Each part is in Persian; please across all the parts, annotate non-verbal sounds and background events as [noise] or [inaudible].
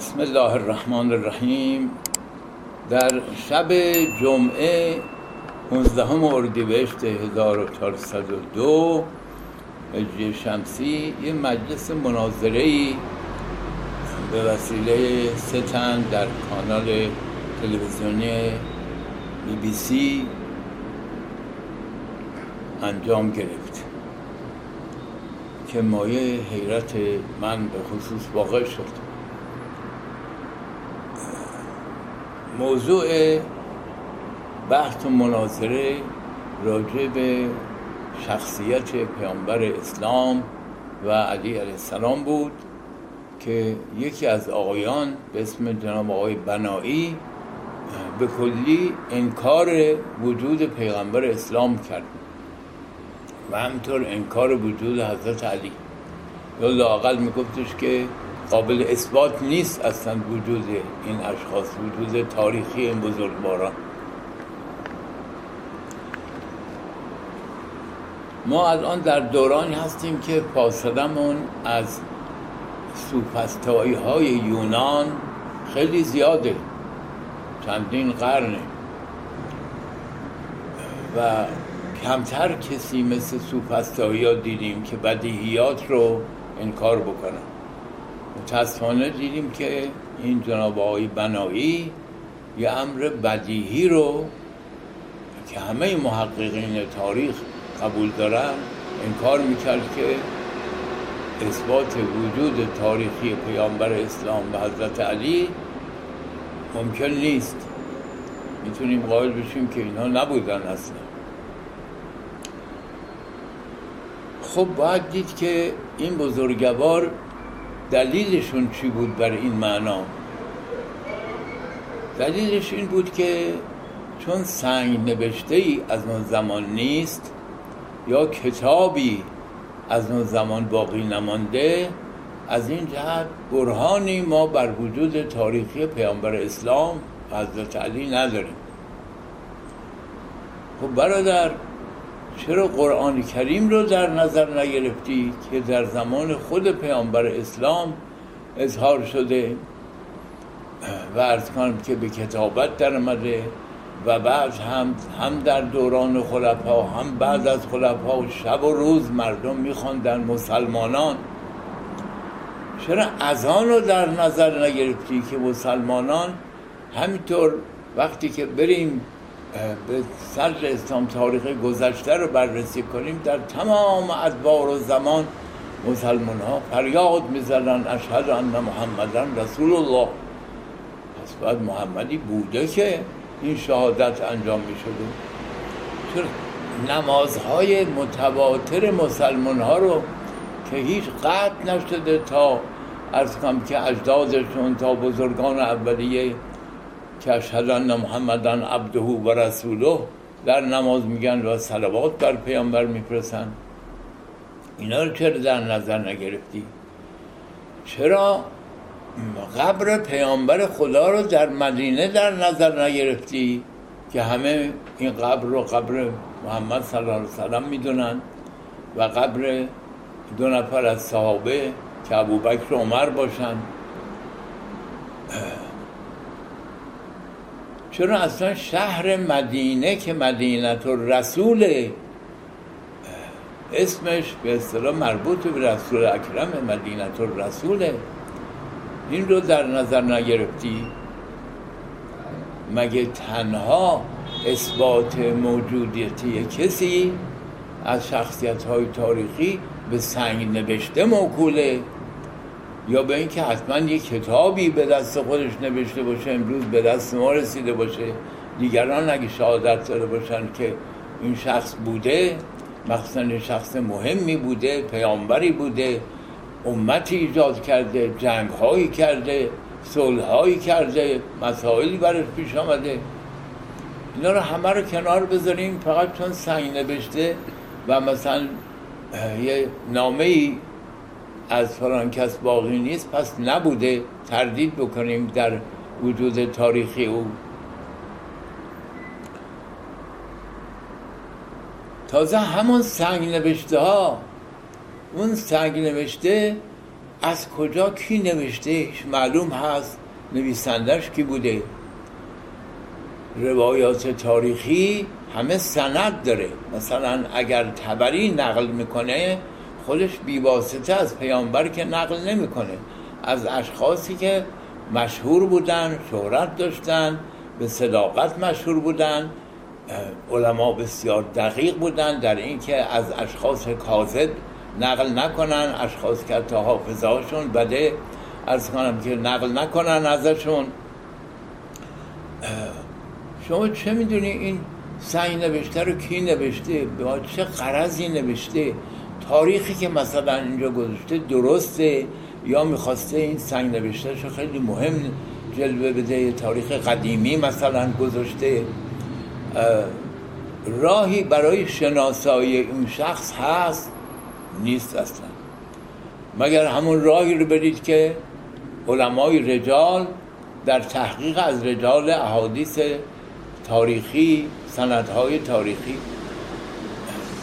بسم الله الرحمن الرحیم. در شب جمعه 15 اردیبهشت 1402 هجری شمسی یه مجلس مناظره ای به وسیله ستن در کانال تلویزیونی بی بی سی انجام گرفت. که مایه حیرت من به خصوص واقع شد. موضوع بحث و مناظره راجع به شخصیت پیامبر اسلام و علی علیه السلام بود که یکی از آقایان به اسم جناب آقای بنایی به کلی انکار وجود پیغمبر اسلام کرد و همینطور انکار وجود حضرت علی. یا لاقل میگفتش که قابل اثبات نیست اصلا وجود این اشخاص وجود تاریخی این بزرگواران. ما الان در دورانی هستیم که فاصلمون از سوپستایی های یونان خیلی زیاده چندین قرنه و کمتر کسی مثل سوپستایی ها دیدیم که بدیهیات رو انکار بکنن. متاسفانه دیدیم که این جناب آقای بنایی یه امر بدیهی رو که همه محققین تاریخ قبول دارن انکار می‌کرد که اثبات وجود تاریخی پیامبر اسلام و حضرت علی ممکن نیست. می‌تونیم قائل بشیم که اینها نبودن اصلا. خب باید دید که این بزرگوار دلیلشون چی بود بر این معنا؟ دلیلش این بود که چون سنگ نوشته ای از اون زمان نیست یا کتابی از اون زمان باقی نمانده از این جهت برهانی ما بر وجود تاریخی پیامبر اسلام حضرت علی نداریم. خب برادر چرا قرآن کریم رو در نظر نگرفتی که در زمان خود پیامبر اسلام اظهار شده و ارز کنم که به کتابت در آمده و بعد هم هم در دوران خلفا هم بعد از خلفا شب و روز مردم میخواندن مسلمانان. چرا اذان رو در نظر نگرفتی که مسلمانان همینطور وقتی که بریم به صدر اسلام تاریخ گذشته رو بررسی کنیم در تمام ادوار و زمان مسلمان ها فریاد می‌زنن اشهد ان محمدن رسول الله پس باید محمدی بوده که این شهادت انجام می شده چرا؟ نمازهای متواتر مسلمان ها رو که هیچ قطع نشده تا ارز کنم که اجدادشون تا بزرگان اولیه که اشهد ان محمدن عبده و رسوله. در نماز میگن و صلوات بر پیامبر میفرستن اینا رو چرا در نظر نگرفتی؟ چرا قبر پیامبر خدا رو در مدینه در نظر نگرفتی که همه این قبر رو قبر محمد صلی الله علیه وسلم می‌دونن و قبر دو نفر از صحابه که ابوبکر و عمر باشن؟ چرا اصلا شهر مدینه که مدینت رسول اسمش به اصطلاح مربوط به رسول اکرم مدینت رسوله این رو در نظر نگرفتی؟ مگه تنها اثبات موجودیتی کسی از شخصیت های تاریخی به سنگ نوشته موکوله؟ یا به اینکه حتما یک کتابی به دست خودش نوشته باشه امروز به دست ما رسیده باشه. دیگران اگه شهادت داره باشن که این شخص بوده مخصوصا شخص مهمی بوده پیامبری بوده امتی ایجاد کرده جنگ هایی کرده صلح هایی کرده مسائلی برش پیش آمده. اینا رو همه رو کنار بذاریم فقط چون سنگ نوشته و مثلا یه نامه ای از فلان کس باقی نیست پس نبوده تردید بکنیم در وجود تاریخی او. تازه همون سنگ نوشته ها اون سنگ نوشته از کجا کی نوشته؟ معلوم هست نویسندش کی بوده؟ روایات تاریخی همه سند داره. مثلا اگر تبری نقل می‌کنه خودش بیواسطه از پیامبر که نقل نمی‌کنه. از اشخاصی که مشهور بودن شهرت داشتن به صداقت مشهور بودن علما بسیار دقیق بودن در اینکه از اشخاص کاذب نقل نکنن اشخاص که تا حافظه هاشون بده از کنم که نقل نکنن ازشون. شما چه می‌دونی این سنگ نوشته رو کی نوشته؟ با چه قرضی نوشته؟ تاریخی که مثلا اینجا گذاشته درسته یا می‌خواسته این سنگ نوشته رو خیلی مهم جلوه بده تاریخ قدیمی مثلا گذاشته. راهی برای شناسایی این شخص هست؟ نیست اصلا. مگر همون راهی رو برید که علمای رجال در تحقیق از رجال احادیث تاریخی سندهای تاریخی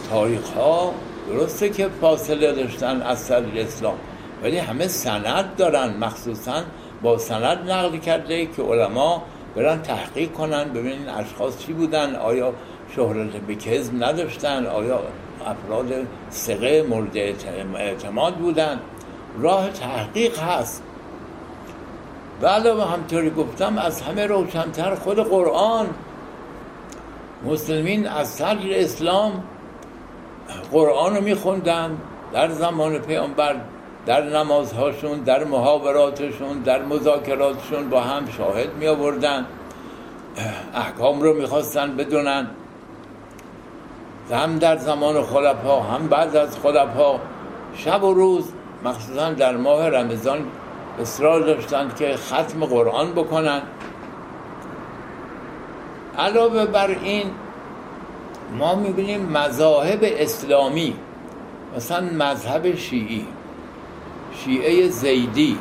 تاریخ ها درسته که فاصله داشتن از سر اسلام ولی همه سند دارن مخصوصا با سند نقل کرده که علما برن تحقیق کنن ببینین اشخاص چی بودن آیا شهرت به کذب نداشتن آیا افراد سقه مورد اعتماد بودن. راه تحقیق هست. و علاوه همطوری گفتم از همه روشنتر خود قرآن. مسلمین از صدر اسلام قرآن رو میخوندن در زمان پیامبر در نمازهاشون در محاوراتشون در مذاکراتشون با هم شاهد می آوردن احکام رو می‌خواستن بدونن. هم در زمان خلفا هم بعد از خلفا. شب و روز مخصوصا در ماه رمضان اصرار داشتند که ختم قرآن بکنن. علاوه بر این ما می‌بینیم مذاهب اسلامی مثلا مذهب شیعی شیعه زیدی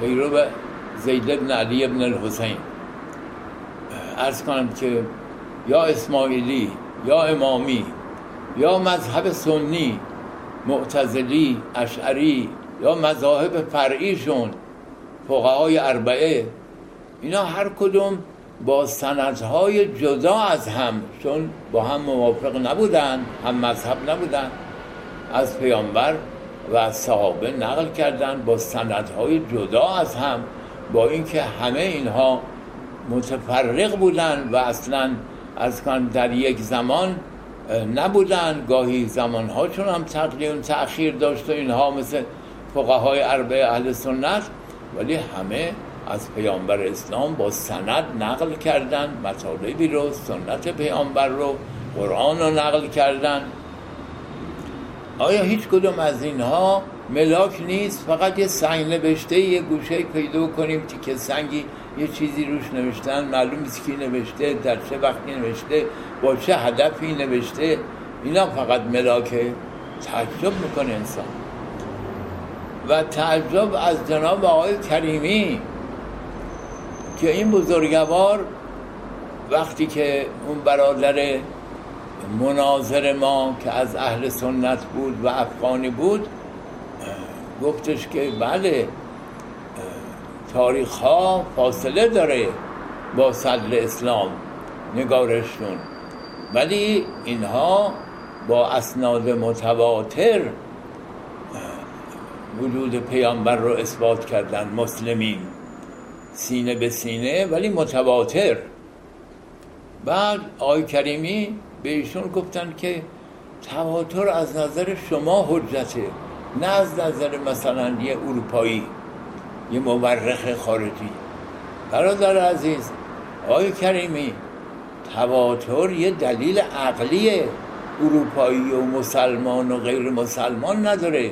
پیرو زید ابن علی ابن الحسین. ارز کنم که یا اسماعیلی یا امامی یا مذهب سنی معتزلی اشعری یا مذاهب فرعیشون فقهای اربعه اینا هر کدوم با سندهای جدا از هم چون با هم موافق نبودن هم مذهب نبودن از پیامبر و از صحابه نقل کردن با سندهای جدا از هم با اینکه همه اینها متفرق بودن و اصلا از کن در یک زمان نبودن. گاهی زمانهاشون هم تقدیم تأخیر داشت و اینها مثل فقهای اربع اهل سنت ولی همه از پیامبر اسلام با سند نقل کردن مطالبی رو سنت پیامبر رو قرآن رو نقل کردن. آیا هیچ کدوم از اینها ملاک نیست؟ فقط یه سنگ نوشته یه گوشه پیدا کنیم که سنگی یه چیزی روش نوشتن. معلوم نیست کی نوشته در چه وقتی نوشته با چه هدفی نوشته. اینا فقط ملاکه تعجب می‌کنه انسان. و تعجب از جناب آقای کریمی. که این بزرگوار وقتی که اون برادر مناظر ما که از اهل سنت بود و افغانی بود گفتش که بله تاریخ ها فاصله داره با صدر اسلام نگارشون. ولی اینها با اسناد متواتر وجود پیامبر رو اثبات کردن مسلمین. سینه به سینه ولی متواتر. بعد آی کریمی به ایشون گفتن که تواتر از نظر شما حجته نه از نظر مثلا یه اروپایی یه مورخ خارجی. برادر عزیز آقای کریمی تواتر یه دلیل عقلی اروپایی و مسلمان و غیر مسلمان نداره.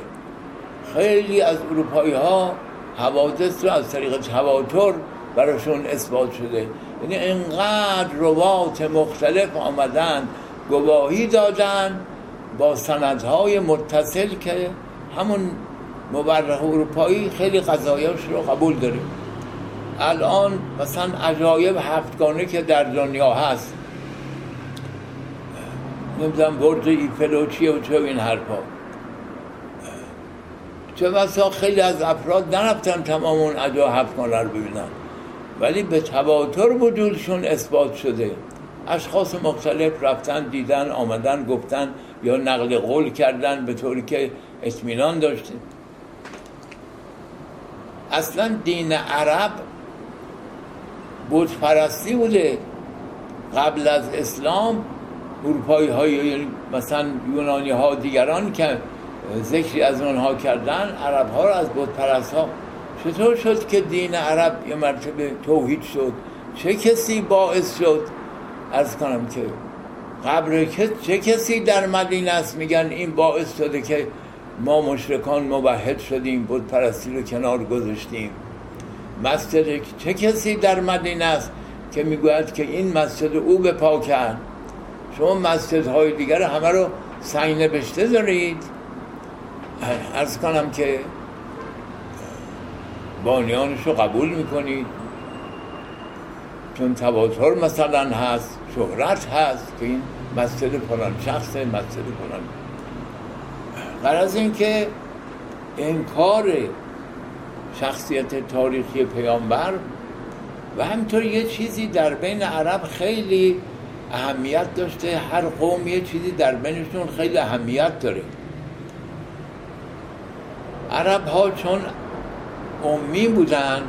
خیلی از اروپایی ها حوادث رو از طریق تواتر براشون اثبات شده. یعنی انقدر روات مختلف آمدن گواهی دادن با سندهای متصل که همون مورخ اروپایی خیلی قضایاش رو قبول داریم الان مثلا عجایب هفتگانه که در دنیا هست نمی‌دونم برج ایفل و و چه این حرفا. چه بسا خیلی از افراد نرفتن تمام اون ادا هفت رو ببینن. ولی به تواتر وجودشون اثبات شده. اشخاص مختلف رفتن دیدن آمدن گفتن یا نقل قول کردن به طوری که اطمینان داشتیم. اصلا دین عرب بود پرستی بوده. قبل از اسلام اروپایی های مثلا یونانی ها دیگران که ذکری از اونها کردن عرب ها رو از بود پرست ها چطور شد که دین عرب یه مرتبه توحید شد؟ چه کسی باعث شد؟ از کنم که قبر چه کسی در مدینه است؟ میگن این باعث شده که ما مشرکان موحد شدیم بود پرستی رو کنار گذاشتیم. مسجد چه کسی در مدینه است که می‌گوید که این مسجد او به پا کرد شما مسجد های دیگر همه رو سعی نبشته دارید؟ ارز کنم که بانیانش رو قبول می‌کنید چون تواتر مثلا هست شهرت هست که این مسجد فلان شخص مسجد فلان. از این که انکار شخصیت تاریخی پیامبر و همینطور یه چیزی در بین عرب خیلی اهمیت داشته. هر قوم یه چیزی در بینشون خیلی اهمیت داره. عرب ها چون امی بودن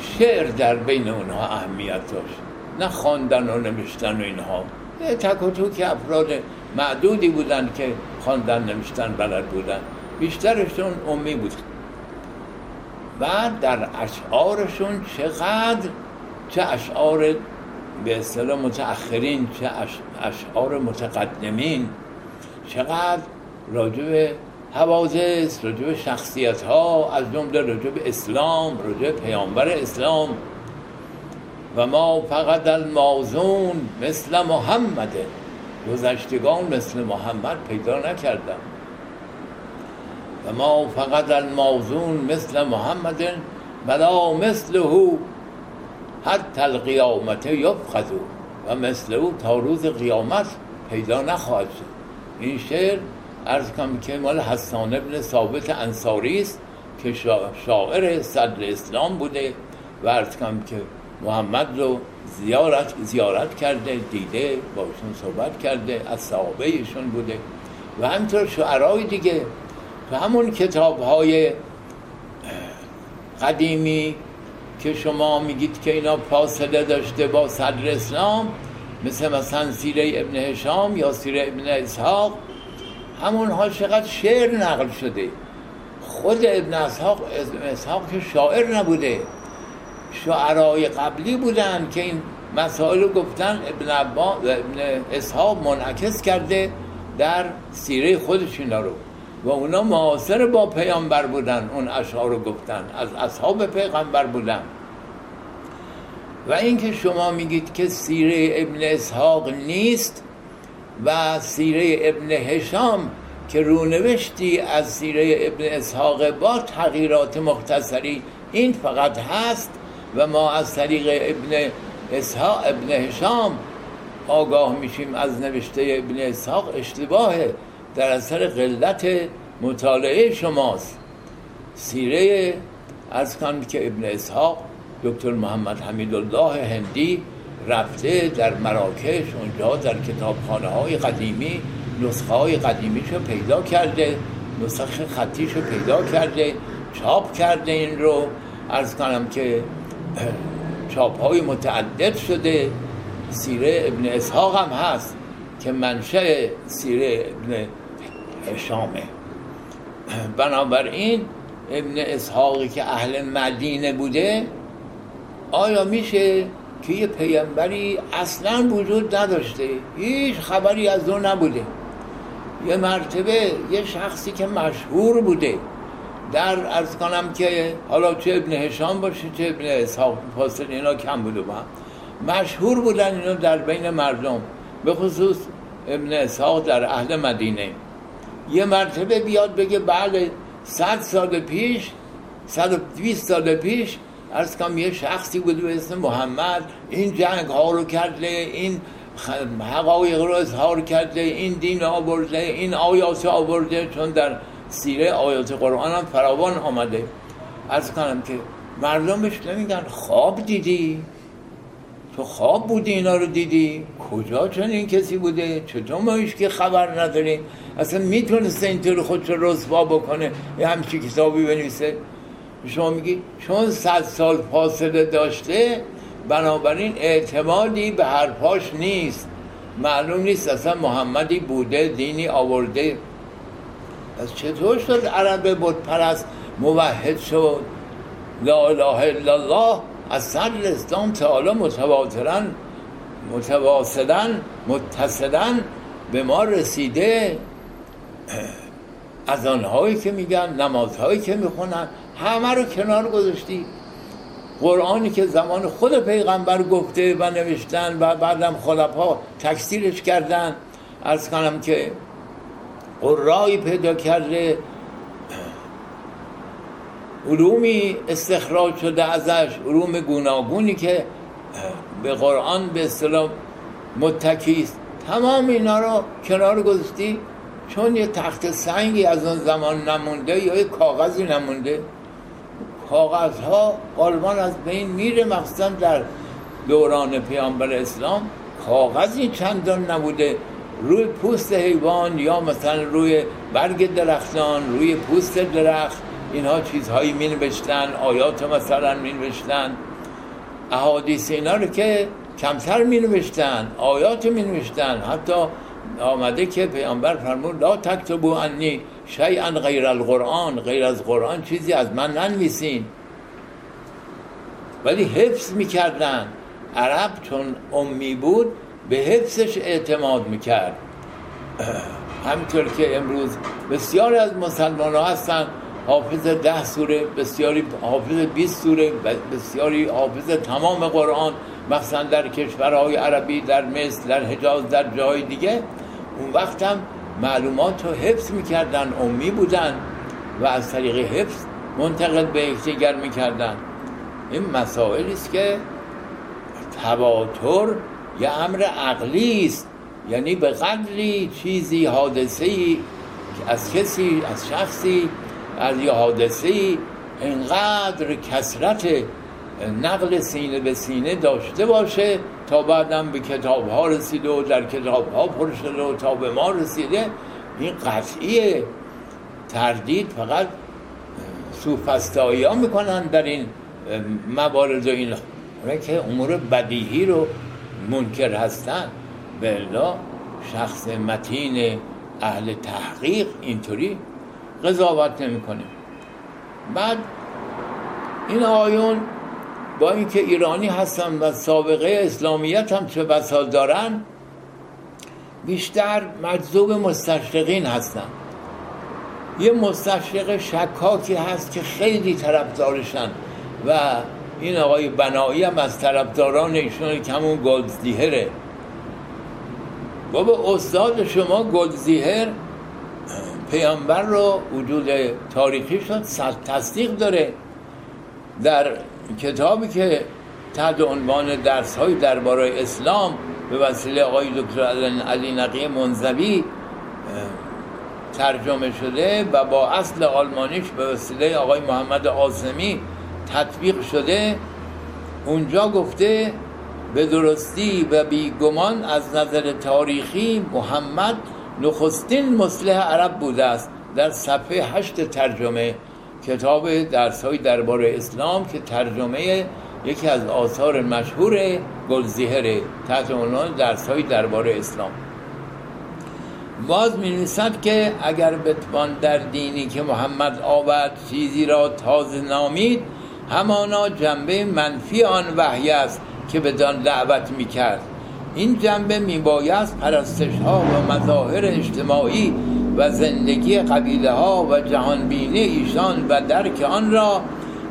شعر در بین اونها اهمیت داشت. نه خواندن و نوشتن و اینها. تک و که افراد معدودی بودن که خواندن نوشتن بلد بودن. بیشترشون امی بود. و در اشعارشون چقدر چه اشعار به اصطلاح متأخرین چه اشعار متقدمین چقدر راجب حوادث راجب شخصیت ها از جمله راجب اسلام راجب پیامبر اسلام. و ما فقط المازون مثل محمد گذشتگان مثل محمد پیدا نکردم. و ما فقط المازون مثل محمد بلا مثله حتی القیامت یبخذو و مثل او تا روز قیامت پیدا نخواهد شد. این شعر ارز کنم که مال حسان ابن ثابت انصاری است که شاعر صدر اسلام بوده و ارز کنم که محمد رو زیارت, زیارت کرده دیده باشون صحبت کرده از صحابه ایشون بوده. و همینطور شعرهای دیگه تو همون کتاب های قدیمی که شما میگید که اینا فاصله داشته با صدر اسلام مثل مثلا سیره ابن هشام یا سیره ابن اسحاق همونها چقدر شعر نقل شده. خود ابن اسحاق, اسحاق که شاعر نبوده. شعرهای قبلی بودن که این مسائل رو گفتن ابن, عبا ابن اسحاق منعکس کرده در سیره خودش اینا رو. و اونا معاصر با پیامبر بودن اون اشعار رو گفتن. از اصحاب پیغمبر بودن. و اینکه شما میگید که سیره ابن اسحاق نیست و سیره ابن هشام که رونوشتی از سیره ابن اسحاق با تغییرات مختصری این فقط هست و ما از طریق ابن اسحاق ابن هشام آگاه میشیم از نوشته ابن اسحاق اشتباهه در اثر قلت مطالعه شماست. سیره از که ابن اسحاق دکتر محمد حمیدالله هندی رفته در مراکش اونجا در کتابخانه های قدیمی نسخه های قدیمیش رو پیدا کرده نسخه خطیش رو پیدا کرده چاپ کرده این رو. ارز کنم که چاپ های متعدد شده. سیره ابن اسحاق هم هست که منشه سیره ابن هشامه. بنابراین ابن اسحاقی که اهل مدینه بوده آیا میشه که یه پیامبری اصلا وجود نداشته. هیچ خبری از اون نبوده. یه مرتبه یه شخصی که مشهور بوده. در از کنم که حالا چه ابن هشام باشه چه ابن اسحاق فاصل اینا کم بوده با. مشهور بودن اینا در بین مردم. به خصوص ابن اسحاق در اهل مدینه. یه مرتبه بیاد بگه بعد صد سال پیش صد و بیست سال پیش از کم یه شخصی بود به اسم محمد. این جنگ ها رو کرده این حقایق رو اظهار کرده این دین آورده این آیات آورده چون در سیره آیات قرآن هم فراوان آمده. از کنم که مردمش نمیگن خواب دیدی؟ تو خواب بودی اینا رو دیدی؟ کجا چنین کسی بوده؟ چطور ما که خبر نداریم؟ اصلا می‌تونسته اینطور خودش رسوا بکنه؟ یه همچی کتابی بنویسه؟ شما میگی چون صد سال فاصله داشته بنابراین اعتمادی به حرفاش نیست. معلوم نیست اصلا محمدی بوده دینی آورده. از چطور شد عرب بود پرست موحد شد؟ لا اله الا الله از سر اسلام تعالی متواترن متواصلن متصلن به ما رسیده. از آنهایی که میگن نمازهایی که می‌خونن همه رو کنار گذاشتی. قرآنی که زمان خود پیغمبر گفته و نوشتن و بعدم خلفا تکثیرش کردن. از کنم که قرآی پیدا کرده علومی استخراج شده ازش علوم گوناگونی که به قرآن به اصطلاح متکیست تمام اینا رو کنار گذاشتی. چون یه تخت سنگی از اون زمان نمونده یا یه کاغذی نمونده کاغذ ها غالبان از بین میره مخصوصا در دوران پیامبر اسلام کاغذی چندان نبوده. روی پوست حیوان یا مثلا روی برگ درختان روی پوست درخت اینها چیزهایی می نوشتن آیات مثلا می نوشتن احادیث اینا رو که کمتر می نوشتن آیات می نوشتن حتی آمده که پیامبر فرمود لا تکتبو انی شیئا غیر القرآن غیر از قرآن چیزی از من ننویسین. ولی حفظ می‌کردن. عرب چون امی بود به حفظش اعتماد می‌کرد. همینطور که امروز بسیاری از مسلمان ها هستن حافظ ده سوره بسیاری حافظ 20 سوره بسیاری حافظ تمام قرآن مثلا در کشورهای عربی در مصر در حجاز در جای دیگه. اون وقت هم معلومات رو حفظ می‌کردن امی بودن و از طریق حفظ منتقل به یکدیگر می‌کردن. این مسائلی است که تواتر یه امر عقلی است. یعنی به قدری چیزی حادثه از کسی از شخصی از یه حادثه ای اینقدر کسرت نقل سینه به سینه داشته باشه تا بعدم به کتاب ها رسیده و در کتاب ها پر شده و تا به ما رسیده. این قطعیه تردید فقط سوفستایی ها می‌کنن در این موارد و این که امور بدیهی رو منکر هستن. بلا شخص متین اهل تحقیق اینطوری قضاوت نمی‌کنیم بعد این آیون با اینکه ایرانی هستن و سابقه اسلامیت هم چه بسا دارن بیشتر مجذوب مستشرقین هستن. یه مستشرق شکاکی هست که خیلی طرفدارشن و این آقای بنایی هم از طرفداران ایشون کمون گلدزیهره. بابا استاد شما گلدزیهر پیامبر رو وجود تاریخی شد تصدیق داره. در کتابی که تحت عنوان درس های درباره اسلام به وسیله آقای دکتر علی نقی منزوی ترجمه شده و با اصل آلمانیش به وسیله آقای محمد آسمی تطبیق شده. اونجا گفته به درستی و بیگمان از نظر تاریخی محمد نخستین مسلح عرب بوده است. در صفحه هشت ترجمه کتاب درس های درباره اسلام که ترجمه یکی از آثار مشهور گلزیهره تحت عنوان درس های درباره اسلام. باز می که اگر بتوان در دینی که محمد آورد چیزی را تازه نامید همانا جنبه منفی آن وحی است که بدان دعوت می کرد این جنبه می باید پرستش ها و مظاهر اجتماعی و زندگی قبیله ها و جهانبینی ایشان و درک آن را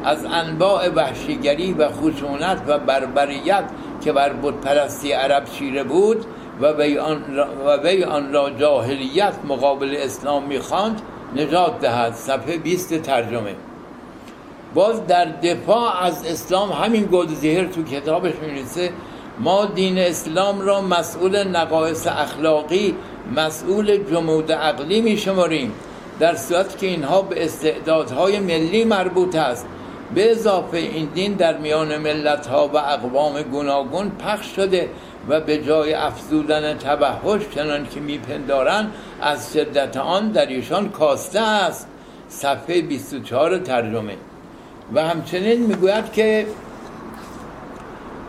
از انواع وحشیگری و خشونت و بربریت که بر پرستی عرب شیره بود و وی آن را, و وی آن را جاهلیت مقابل اسلام می‌خواند نجات دهد. صفحه 20 ترجمه. باز در دفاع از اسلام همین گلدزهر تو کتابش می‌نویسه ما دین اسلام را مسئول نقایص اخلاقی مسئول جمود عقلی می شماریم در صورت که اینها به استعدادهای ملی مربوط است. به اضافه این دین در میان ملت ها و اقوام گوناگون پخش شده و به جای افزودن توحش چنان که میپندارند از شدت آن در ایشان کاسته است. صفحه 24 ترجمه. و همچنین می‌گوید که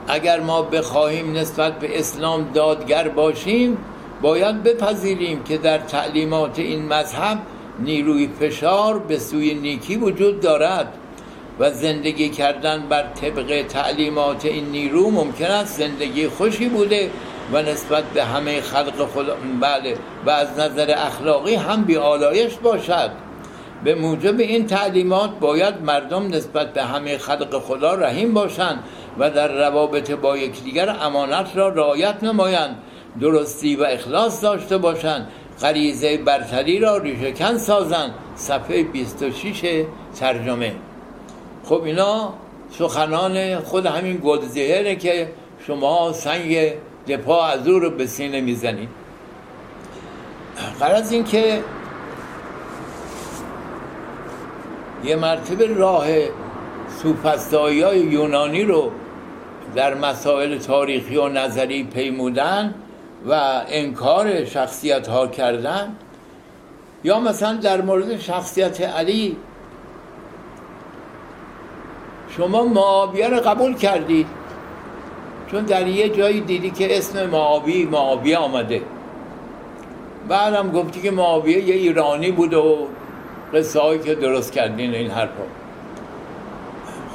اگر ما بخواهیم نسبت به اسلام دادگر باشیم باید بپذیریم که در تعلیمات این مذهب نیروی فشار به سوی نیکی وجود دارد و زندگی کردن بر طبق تعلیمات این نیرو ممکن است زندگی خوشی بوده و نسبت به همه خلق خدا بله و از نظر اخلاقی هم بیالایش باشد. به موجب این تعلیمات باید مردم نسبت به همه خلق خدا رحیم باشند و در روابط با یکدیگر امانت را رعایت نمایند. درستی و اخلاص داشته باشند غریزه برتری را ریشهکن سازند صفحه 26 ترجمه. خب اینا سخنان خود همین گلزهره که شما سنگ دپا از او رو به سینه می‌زنید. قرار این که یه مرتبه راه سوپستایی یونانی رو در مسائل تاریخی و نظری پیمودن و انکار شخصیت ها کردن یا مثلا در مورد شخصیت علی شما معاویه رو قبول کردید؟ چون در یه جایی دیدی که اسم معاوی معاویه آمده. بعدم گفتی که معاویه یه ایرانی بود و قصه هایی که درست کردین این حرفا.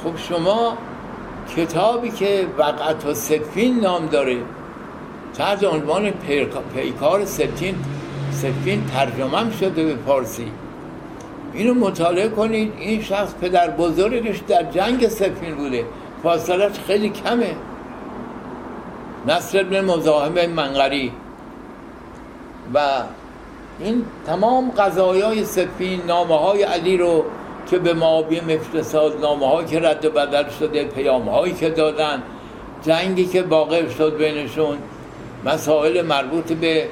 خب شما کتابی که وقت و سفین نام داره تحت عنوان پیکار ستین سفین ترجمه شده به فارسی. اینو مطالعه کنید این شخص پدر بزرگش در جنگ سفین بوده. فاصلش خیلی کمه. نصر ابن مزاحم منقری. و این تمام قضایای سفین نامه های علی رو که به معاویه مفتساد نامه هایی که رد و بدل شده پیام هایی که دادن جنگی که واقع شد بینشون. مسائل مربوط به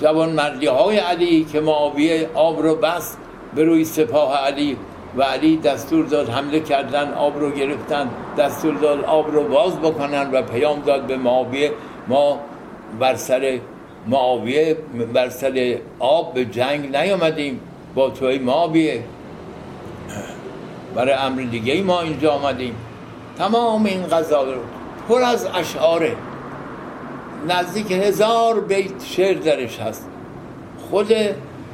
جوان مردی های علی که معاویه آب رو بست به روی سپاه علی و علی دستور داد حمله کردن آب رو گرفتن دستور داد آب رو باز بکنن و پیام داد به معاویه. ما بر سر معاویه بر سر آب به جنگ نیامدیم با توی معاویه. برای امر دیگه ما اینجا آمدیم. تمام این غذا رو پر از اشعاره. نزدیک هزار بیت شعر درش هست. خود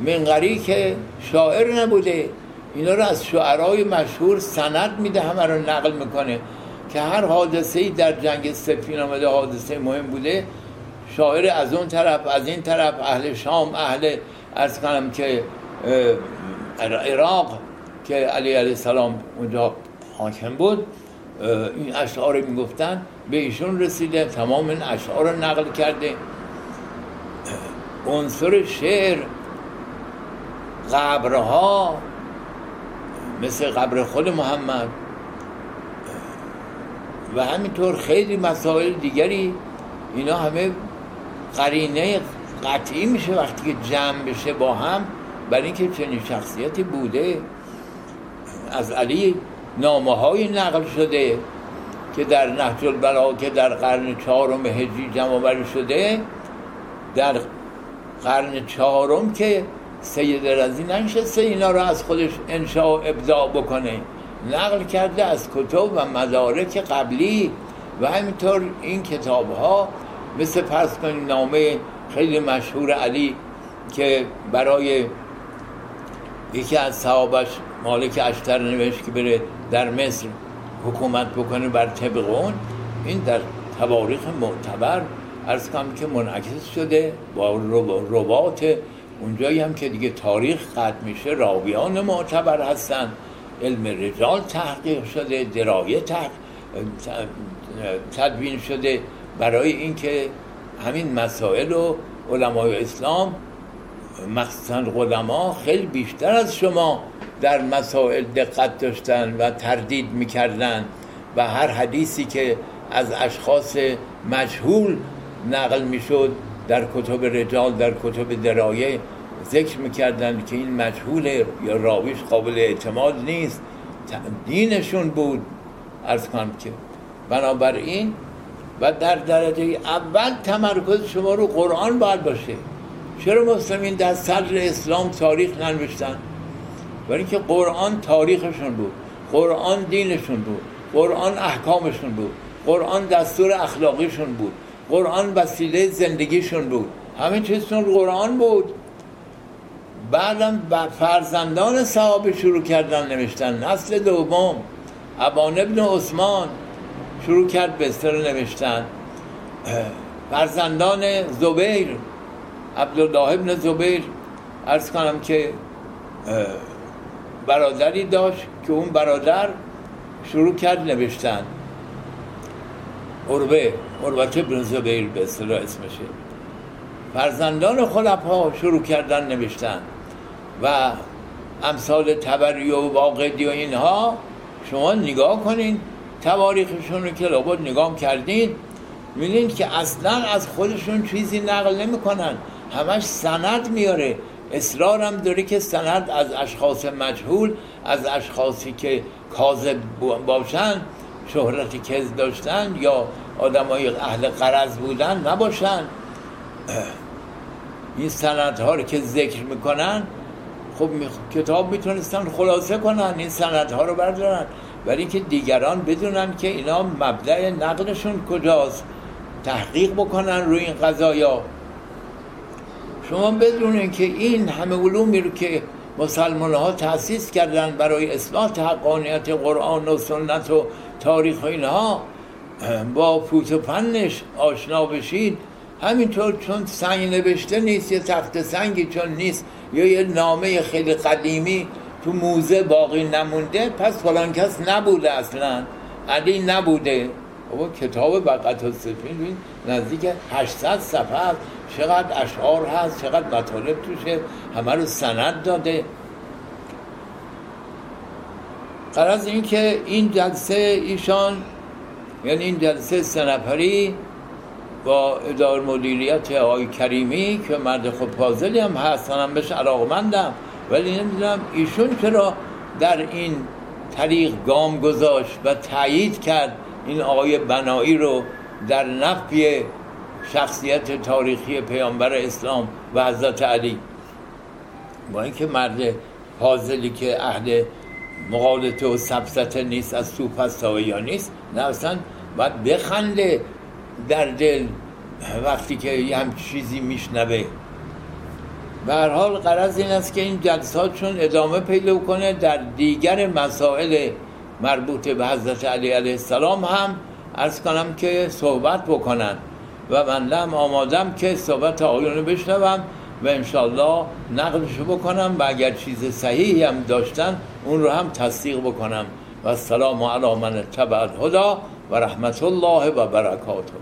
منقری که شاعر نبوده اینا رو از شعرهای مشهور سند میده همه رو نقل می‌کنه. که هر حادثه در جنگ سفین آمده حادثه مهم بوده شاعر از اون طرف از این طرف اهل شام اهل از کنم که عراق که علی علیه السلام اونجا حاکم بود. این اشعار می‌گفتن به ایشون رسیده تمام این اشعار رو نقل کرده عنصر شعر قبرها مثل قبر خود محمد. و همینطور خیلی مسائل دیگری. اینا همه قرینه قطعی میشه وقتی که جمع بشه با هم برای اینکه چنین شخصیتی بوده. از علی نامه های نقل شده که در نهج البلا که در قرن چهارم هجری جمع شده در قرن چهارم که سید رزی ننشسته اینا رو از خودش انشاء ابداع بکنه. نقل کرده از کتب و مدارک قبلی و همینطور این کتاب ها مثل پس کنید نامه خیلی مشهور علی که برای یکی از صحابش مالک اشتر نوشت که بره در مصر حکومت بکنه بر طبق اون این در تواریخ معتبر ارز کنم که منعکس شده با روات اونجایی هم که دیگه تاریخ قطع میشه راویان معتبر هستن. علم رجال تحقیق شده درایه تدوین شده. برای اینکه همین مسائل و علمای اسلام مخصوصا قدما خیلی بیشتر از شما در مسائل دقت داشتن و تردید می‌کردن و هر حدیثی که از اشخاص مجهول نقل می‌شد در کتب رجال در کتب درایه ذکر می‌کردن که این مجهول یا راویش قابل اعتماد نیست دینشون بود ارز کنم که. بنابراین و در درجه اول تمرکز شما رو قرآن باید باشه. چرا مسلمین در صدر اسلام تاریخ ننوشتن؟ برای اینکه قرآن تاریخشون بود قرآن دینشون بود قرآن احکامشون بود قرآن دستور اخلاقیشون بود قرآن وسیله زندگیشون بود. همه چیزشون قرآن بود. بعدم فرزندان صحابه شروع کردن نوشتن. نسل دوم ابان ابن عثمان شروع کرد بستر نوشتن. فرزندان زبیر عبدالله ابن زبیر ارز کنم که برادری داشت که اون برادر شروع کرد نوشتن. عروه عروت ابن زبیر به اصطلاح اسمشه. فرزندان خلفا شروع کردن نوشتن. و امثال تبری و واقعی و اینها شما نگاه کنین تواریخشون رو که لابد نگاه کردین می‌بینین که اصلا از خودشون چیزی نقل نمی‌کنن. همش سند میاره. اصرار هم داره که سند از اشخاص مجهول از اشخاصی که کاذب باشن شهرت کذب داشتن یا آدمای اهل قرض بودن نباشن. [clears throat] این سندها رو که ذکر می‌کنن خب کتاب می‌تونستن خلاصه کنن این سندها رو بردارن. ولی اینکه دیگران بدونن که اینا مبدع نقلشون کجاست. تحقیق بکنن روی این قضایا. شما بدونین که این همه علومی رو که مسلمان ها تأسیس کردن برای اصلاح حقانیت قرآن و سنت و تاریخ و اینها با فوت و فنش آشنا بشید همینطور چون سنگ نوشته نیست یه تخت سنگی چون نیست یا یه نامه خیلی قدیمی تو موزه باقی نمونده پس فلان کس نبوده اصلا. علی نبوده. بابا کتاب بقت و سفین نزدیک 800 صفحه چقدر اشعار هست چقدر مطالب توشه همه رو سند داده. قرار این که این جلسه ایشان یعنی این جلسه سنپری با ادار مدیریت آقای کریمی که مرد خود فاضلی هم هست هم بهش علاقمندم. ولی نمی‌دونم ایشون چرا در این طریق گام گذاشت و تایید کرد این آقای بنایی رو در نفی شخصیت تاریخی پیامبر اسلام و حضرت علی. با اینکه مرد فاضلی که اهل مقالطه و سبسته نیست از یا نیست نه اصلا باید بخنده در دل وقتی که یه چیزی میشنوه. به هر حال قرض این است که این جلسات چون ادامه پیدا کنه در دیگر مسائل مربوط به حضرت علی علیه السلام هم ارز کنم که صحبت بکنن. و من هم آمادم که صحبت آیون بشنوم و انشالله نقلشو بکنم و اگر چیز صحیحی هم داشتن اون رو هم تصدیق بکنم. و السلام علی من تبع الهدا و رحمت الله و برکاته.